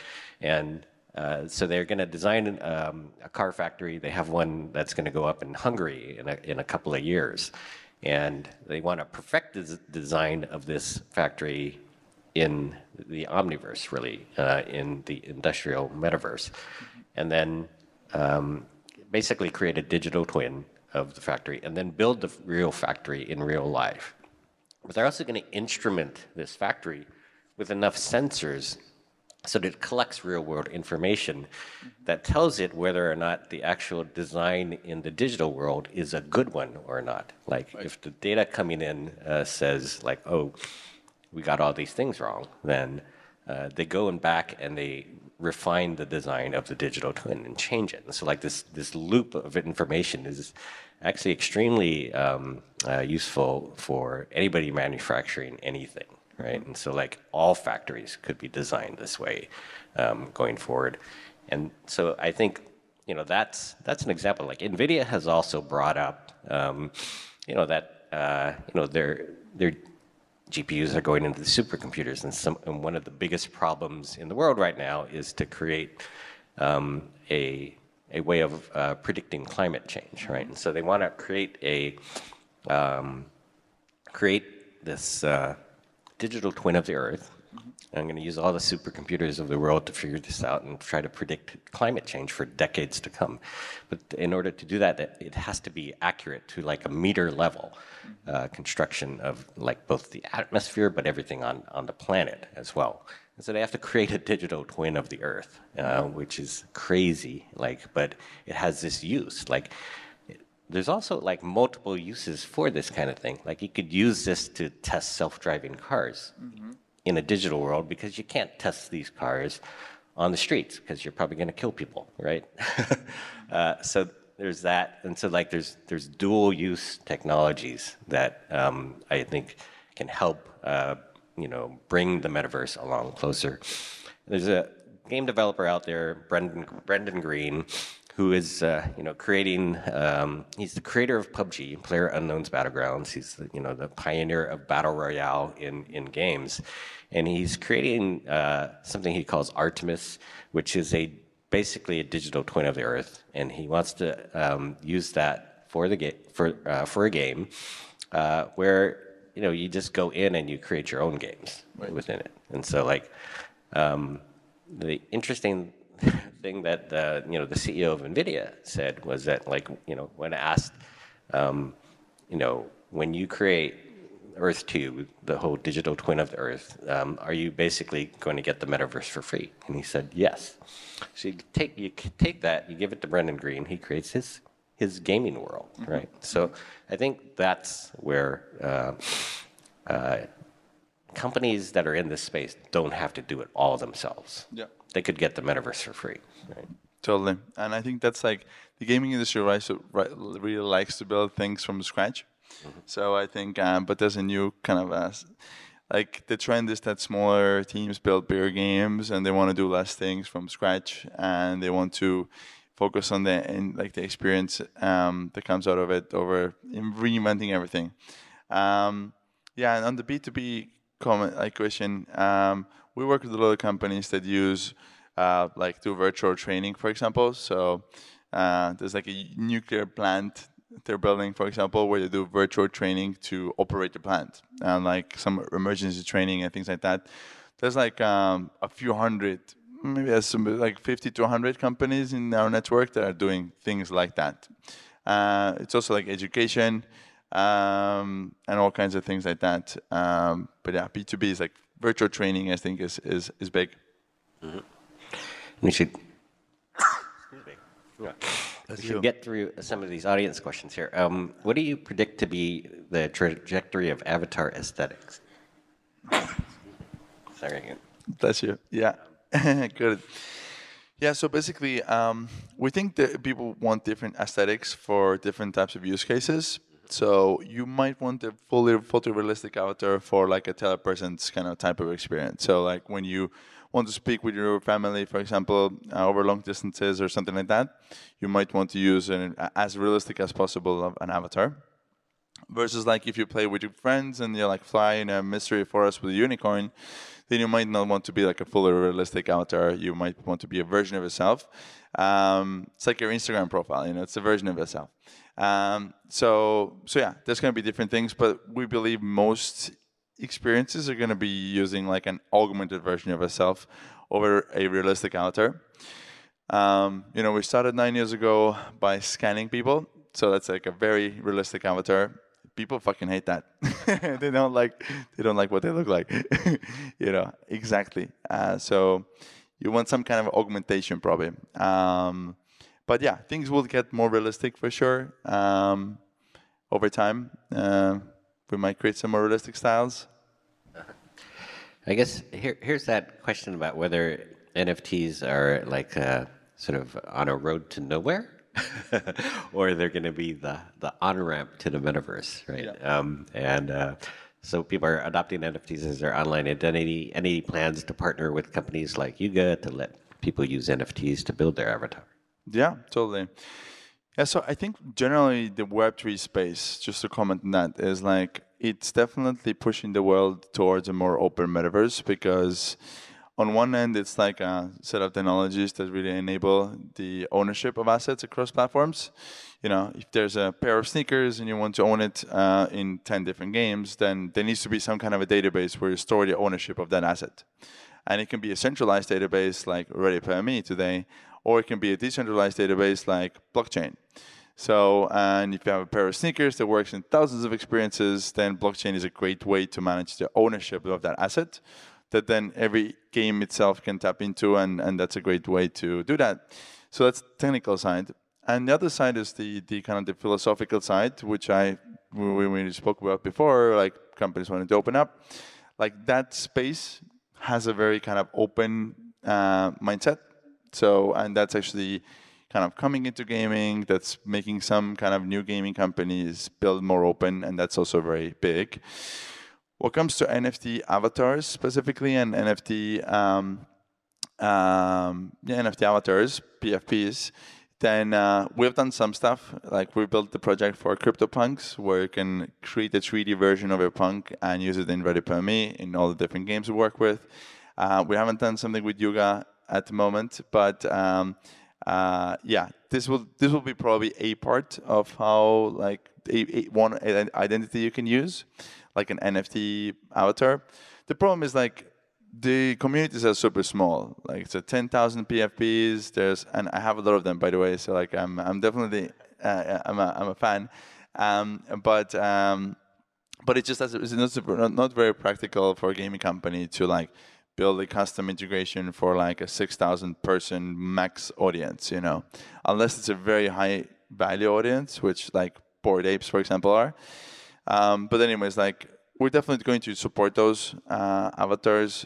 And uh, so they're going to design um, a car factory. They have one that's going to go up in Hungary in a, in a couple of years, and they want to perfect the design of this factory in the omniverse, really, uh, in the industrial metaverse, and then um, basically create a digital twin of the factory, and then build the real factory in real life. But they're also going to instrument this factory with enough sensors so that it collects real world information that tells it whether or not the actual design in the digital world is a good one or not. Like if the data coming in uh, says like, oh, we got all these things wrong, then uh, they go and back and they refine the design of the digital twin and change it. And so like this this loop of information is actually extremely um, uh, useful for anybody manufacturing anything, right? And so like all factories could be designed this way um, going forward. And so I think you know that's that's an example. Like Nvidia has also brought up um, you know that uh, you know their their GPUs are going into the supercomputers, and, some, and one of the biggest problems in the world right now is to create um, a a way of uh, predicting climate change, right? And so they want to create a um, create this uh, digital twin of the Earth I'm going to use all the supercomputers of the world to figure this out and try to predict climate change for decades to come. But in order to do that, it has to be accurate to like a meter level uh, construction of like both the atmosphere, but everything on, on the planet as well. And so they have to create a digital twin of the Earth, uh, which is crazy. Like, but it has this use. Like, there's also like multiple uses for this kind of thing. Like, you could use this to test self-driving cars. Mm-hmm in a digital world because you can't test these cars on the streets because you're probably going to kill people, right? *laughs* uh, so there's that, and so like there's there's dual use technologies that um, I think can help uh, you know bring the metaverse along closer. There's a game developer out there, Brendan Brendan Greene, who is uh, you know creating. Um, he's the creator of PUBG, Player Unknown's Battlegrounds. He's the, you know the pioneer of battle royale in in games, and he's creating uh, something he calls Artemis, which is a basically a digital twin of the Earth, and he wants to um, use that for the game for uh, for a game uh, where you know you just go in and you create your own games right. within it, and so like. Um, the interesting *laughs* thing that the, you know the CEO of NVIDIA said was that like you know when asked, um, you know when you create Earth 2, the whole digital twin of the Earth, um, are you basically going to get the metaverse for free? And he said yes. So you take you take that, you give it to Brendan Greene, he creates his his gaming world, mm-hmm. right? So I think that's where. Uh, uh, companies that are in this space don't have to do it all themselves. Yeah. They could get the metaverse for free. Right? Totally. And I think that's like the gaming industry right, so, right, really likes to build things from scratch. Mm-hmm. So I think, um, but there's a new kind of uh, like the trend is that smaller teams build bigger games and they want to do less things from scratch and they want to focus on the in, like the experience um, that comes out of it over reinventing everything. Um, yeah, and on the B two B comment like question. Um, we work with a lot of companies that use uh, like do virtual training, for example. So uh, there's like a nuclear plant they're building, for example, where they do virtual training to operate the plant and like some emergency training and things like that. There's like um, a few hundred, maybe there's some, like 50 to 100 companies in our network that are doing things like that. Uh, it's also like education um, and all kinds of things like that. Um, but yeah, B2B is like virtual training, I think, is, is, is big. Mm-hmm. We should. We should get through some of these audience questions here. Um, what do you predict to be the trajectory of avatar aesthetics? Sorry again. Bless you. Yeah, *laughs* good. Yeah, so basically, um, we think that people want different aesthetics for different types of use cases. So you might want a fully photorealistic avatar for like a telepresence kind of type of experience. So like when you want to speak with your family, for example, uh, over long distances or something like that, you might want to use an as realistic as possible an avatar. Versus like if you play with your friends and you're like flying a mystery forest with a unicorn, then you might not want to be like a fully realistic avatar. You might want to be a version of yourself. Um, it's like your Instagram profile, you know, it's a version of yourself. Um, so, so yeah, there's going to be different things, but we believe most experiences are going to be using like an augmented version of yourself over a realistic avatar. Um, you know, we started nine years ago by scanning people, so that's like a very realistic avatar. People fucking hate that. *laughs* they don't like they don't like what they look like. *laughs* you know, exactly. Uh, so you want some kind of augmentation, probably. Um, but yeah, things will get more realistic for sure um, over time. Uh, we might create some more realistic styles. I guess here, here's that question about whether NFTs are like uh, sort of on a road to nowhere. *laughs* or they're going to be the, the on ramp to the metaverse, right? Yeah. Um, and uh, so people are adopting NFTs as their online identity. Any plans to partner with companies like Yuga to let people use NFTs to build their avatar? Yeah, totally. Yeah, so I think generally the Web3 space, just to comment on that, is like it's definitely pushing the world towards a more open metaverse because on one end, it's like a set of technologies that really enable the ownership of assets across platforms. You know, if there's a pair of sneakers and you want to own it uh, in 10 different games, then there needs to be some kind of a database where you store the ownership of that asset. And it can be a centralized database like ReadyPlayerMe today, or it can be a decentralized database like blockchain. So, and if you have a pair of sneakers that works in thousands of experiences, then blockchain is a great way to manage the ownership of that asset that then every game itself can tap into, and, and that's a great way to do that. So that's technical side. And the other side is the, the kind of the philosophical side, which I we, we spoke about before, like companies wanting to open up. Like that space has a very kind of open uh, mindset. So, and that's actually kind of coming into gaming, that's making some kind of new gaming companies build more open, and that's also very big. What comes to NFT avatars specifically and NFT um, um, yeah, NFT avatars, PFPs, then uh, we've done some stuff. Like we built the project for CryptoPunks, where you can create a 3D version of your punk and use it in ReadyPlayerMe in all the different games we work with. Uh, we haven't done something with Yuga at the moment, but um, uh, yeah, this will this will be probably a part of how like a, a, one identity you can use like an NFT avatar. The problem is like the communities are super small. Like it's a 10,000 PFPs. There's and I have a lot of them by the way. So like I'm I'm definitely uh, I'm a I'm a fan. Um, but um, but it just it's not, not very practical for a gaming company to like build a custom integration for like a 6,000 person max audience, you know, unless it's a very high value audience, which like Bored Apes, for example, are. Um, but anyways, like we're definitely going to support those uh, avatars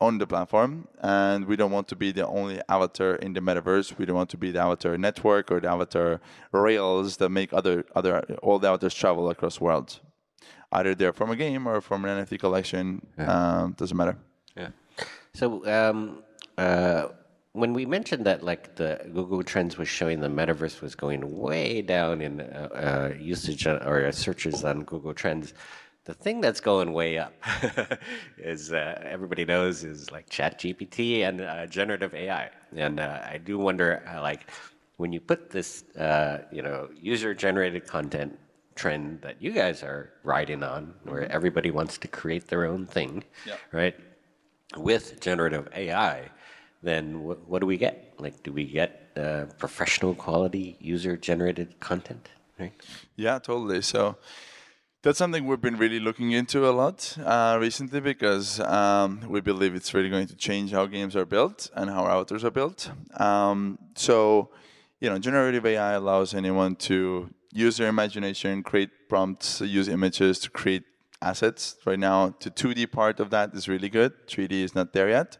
on the platform, and we don't want to be the only avatar in the metaverse. We don't want to be the avatar network or the avatar rails that make other other all the avatars travel across worlds. Either they're from a game or from an NFT collection. Yeah. Um, doesn't matter. Yeah. So um, uh, when we mentioned that, like the Google Trends was showing the metaverse was going way down in uh, uh, usage or searches on Google Trends, the thing that's going way up *laughs* is uh, everybody knows is like Chat GPT and uh, generative AI, and uh, I do wonder, uh, like, when you put this, you know, user-generated content trend that you guys are riding on, where mm-hmm. everybody wants to create their own thing, right? With generative AI then what, what do we get? Like, do we get uh, professional quality user generated content? Right? Yeah, totally. So that's something we've been really looking into a lot uh, recently because um, we believe it's really going to change how games are built and how authors are built. Um, so, you know, generative AI allows anyone to use their imagination, create prompts, use images to create assets. Right now, the 2D part of that is really good. 3D is not there yet.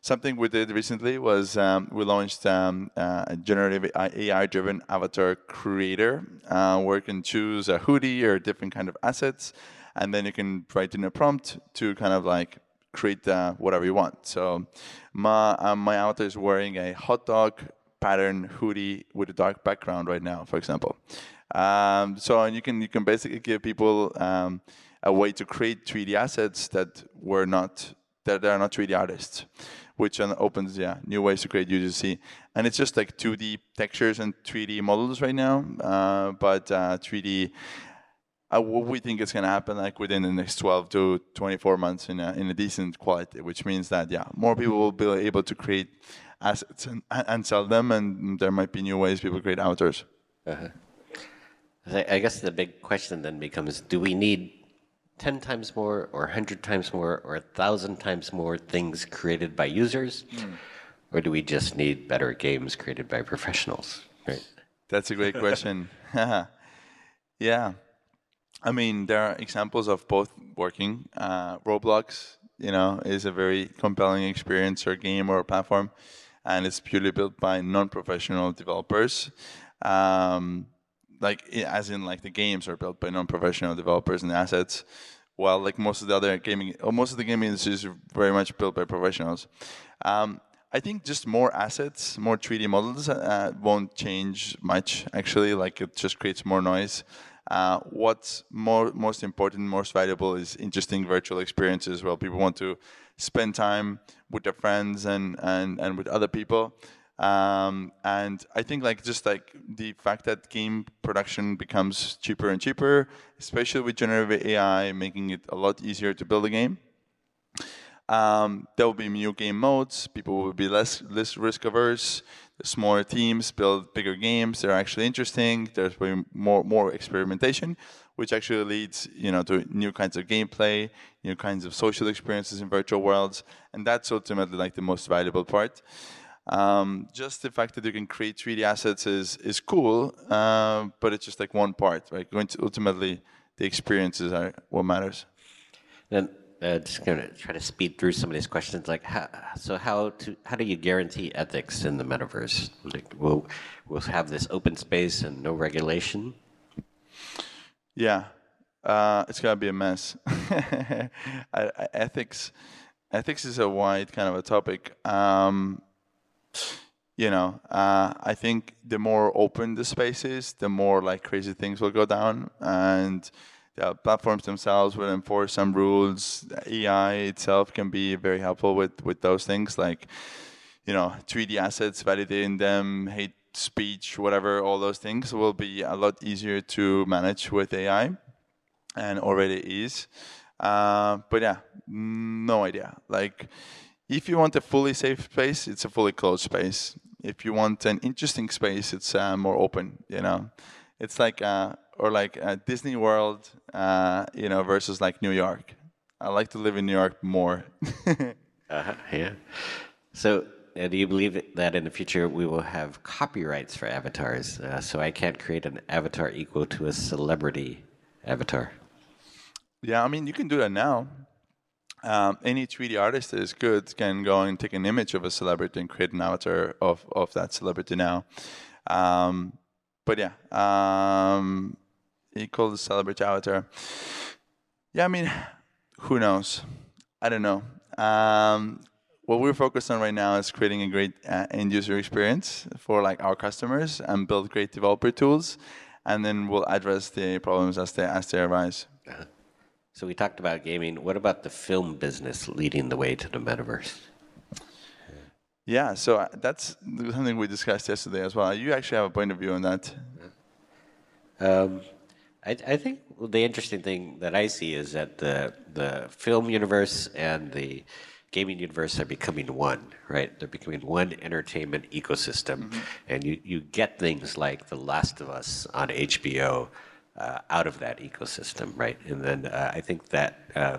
Something we did recently was um, we launched um, uh, a generative AI-driven avatar creator, uh, where you can choose a hoodie or different kind of assets, and then you can write in a prompt to kind of like create uh, whatever you want. So my um, my avatar is wearing a hot dog pattern hoodie with a dark background right now, for example. Um, so you can you can basically give people um, a way to create 3D assets that were not that are not 3D artists which opens yeah new ways to create UGC. And it's just like 2D textures and 3D models right now, uh, but uh, 3D. Uh, we think it's going to happen like within the next 12 to 24 months in a, in a decent quality, which means that yeah, more people will be able to create assets and, and sell them, and there might be new ways people create avatars. Uh-huh. I guess the big question then becomes: Do we need 10 times more or 100 times more or 1,000 times more things created by users? Mm. Or do we just need better games created by professionals? Right. That's a great *laughs* question. *laughs* yeah. I mean, there are examples of both working. Uh, Roblox, you know, is a very compelling experience or game or platform, and it's purely built by non-professional developers. Um, like as in like the games are built by non-professional developers and assets while like most of the other gaming or most of the gaming industry is very much built by professionals. Um, i think just more assets more 3d models uh, won't change much actually. Like it just creates more noise. Uh, what's more most important most valuable is interesting virtual experiences where people want to spend time with their friends and and and with other people. Um, and I think like just like the fact that game production becomes cheaper and cheaper, especially with generative AI, making it a lot easier to build a game. Um, there will be new game modes. People will be less less risk averse. Smaller teams build bigger games. They're actually interesting. There's more more experimentation, which actually leads you know to new kinds of gameplay, new kinds of social experiences in virtual worlds, and that's ultimately like the most valuable part. Um, just the fact that you can create 3D assets is is cool, uh, but it's just like one part, right? Going to ultimately, the experiences are what matters. Then uh, just gonna try to speed through some of these questions. Like, how, so how to how do you guarantee ethics in the metaverse? Like, we'll we'll have this open space and no regulation? Yeah, uh, it's gonna be a mess. *laughs* ethics, ethics is a wide kind of a topic. Um, you know, uh, I think the more open the space is, the more like crazy things will go down, and the platforms themselves will enforce some rules. AI itself can be very helpful with with those things, like you know, 3D assets, validating them, hate speech, whatever, all those things will be a lot easier to manage with AI, and already is. Uh, but yeah, no idea. Like if you want a fully safe space, it's a fully closed space. If you want an interesting space, it's uh, more open. You know, it's like uh, or like uh, Disney World, uh, you know, versus like New York. I like to live in New York more. *laughs* uh-huh, yeah. So, uh, do you believe that in the future we will have copyrights for avatars? Uh, so I can't create an avatar equal to a celebrity avatar. Yeah, I mean, you can do that now um, any 3D artist that is good can go and take an image of a celebrity and create an avatar of, of that celebrity now. Um, but yeah, um, equal the celebrity avatar. Yeah, I mean, who knows? I don't know. Um, what we're focused on right now is creating a great uh, end user experience for like our customers and build great developer tools, and then we'll address the problems as they as they arise. So we talked about gaming. What about the film business leading the way to the metaverse? Yeah, so uh, that's something we discussed yesterday as well. You actually have a point of view on that. Um, I, I, think the interesting thing that I see is that the the film universe and the gaming universe are becoming one, right? They're becoming one entertainment ecosystem, mm-hmm. and you you get things like The Last of Us on HBO out of that ecosystem, right? And then uh, I think that uh,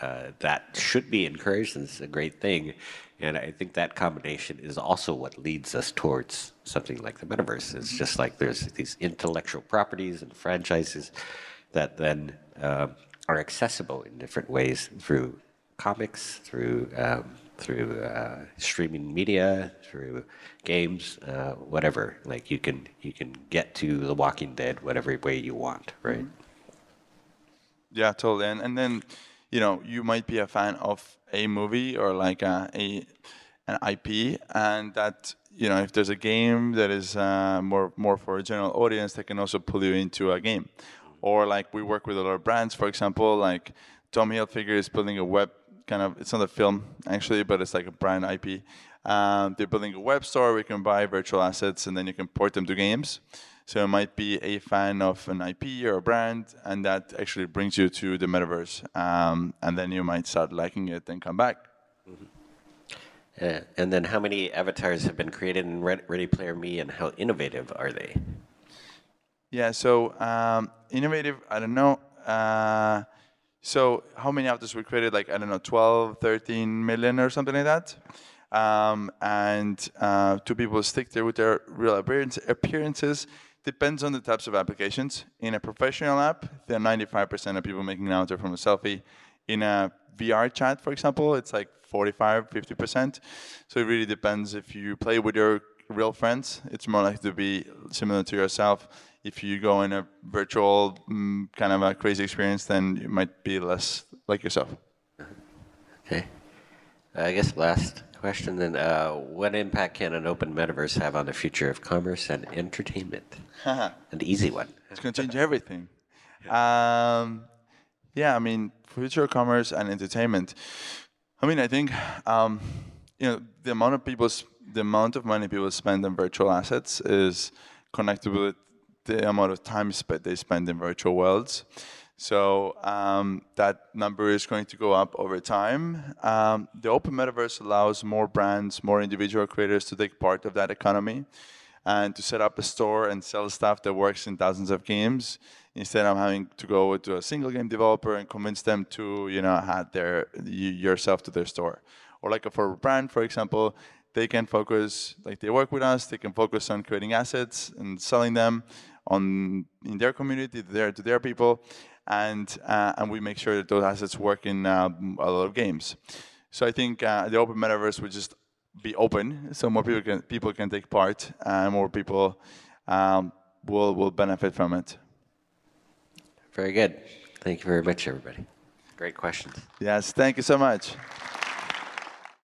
uh, that should be encouraged, and it's a great thing. And I think that combination is also what leads us towards something like the metaverse. It's just like there's these intellectual properties and franchises that then uh, are accessible in different ways through comics, through um, through uh, streaming media, through games, uh, whatever. Like you can you can get to The Walking Dead whatever way you want, right? Yeah, totally. And and then, you know, you might be a fan of a movie or like a, a an IP, and that you know if there's a game that is uh, more more for a general audience, that can also pull you into a game. Or like we work with a lot of brands, for example, like Tommy Hilfiger is building a web kind of it's not a film actually, but it's like a brand IP. Um, they're building a web store where you can buy virtual assets and then you can port them to games. So it might be a fan of an IP or a brand, and that actually brings you to the metaverse, um, and then you might start liking it and come back. Mm-hmm. Uh, and then, how many avatars have been created in Ready Player Me, and how innovative are they? Yeah, so um, innovative. I don't know. Uh, so how many avatars we created? Like, I don't know, 12, 13 million or something like that. Um, and uh, two people stick there with their real appearance, appearances. Depends on the types of applications. In a professional app, there are 95% of people making an avatar from a selfie. In a VR chat, for example, it's like 45, 50%. So it really depends if you play with your real friends, it's more like to be similar to yourself if you go in a virtual um, kind of a crazy experience, then you might be less like yourself. Okay. I guess last question then. Uh, what impact can an open metaverse have on the future of commerce and entertainment? *laughs* An easy one. It's going to change everything. *laughs* Um, yeah, I mean, future commerce and entertainment. I mean, I think um, you know the amount of people, the amount of money people spend on virtual assets is connected with the amount of time spent they spend in virtual worlds. So um, that number is going to go up over time. Um, the open metaverse allows more brands, more individual creators to take part of that economy and to set up a store and sell stuff that works in thousands of games instead of having to go to a single game developer and convince them to you know add their yourself to their store or like for a brand for example they can focus like they work with us they can focus on creating assets and selling them on in their community there to their people and uh, and we make sure that those assets work in uh, a lot of games so i think uh, the open metaverse would just be open so more people can people can take part and more people um, will will benefit from it very good. Thank you very much, everybody. Great questions. Yes, thank you so much.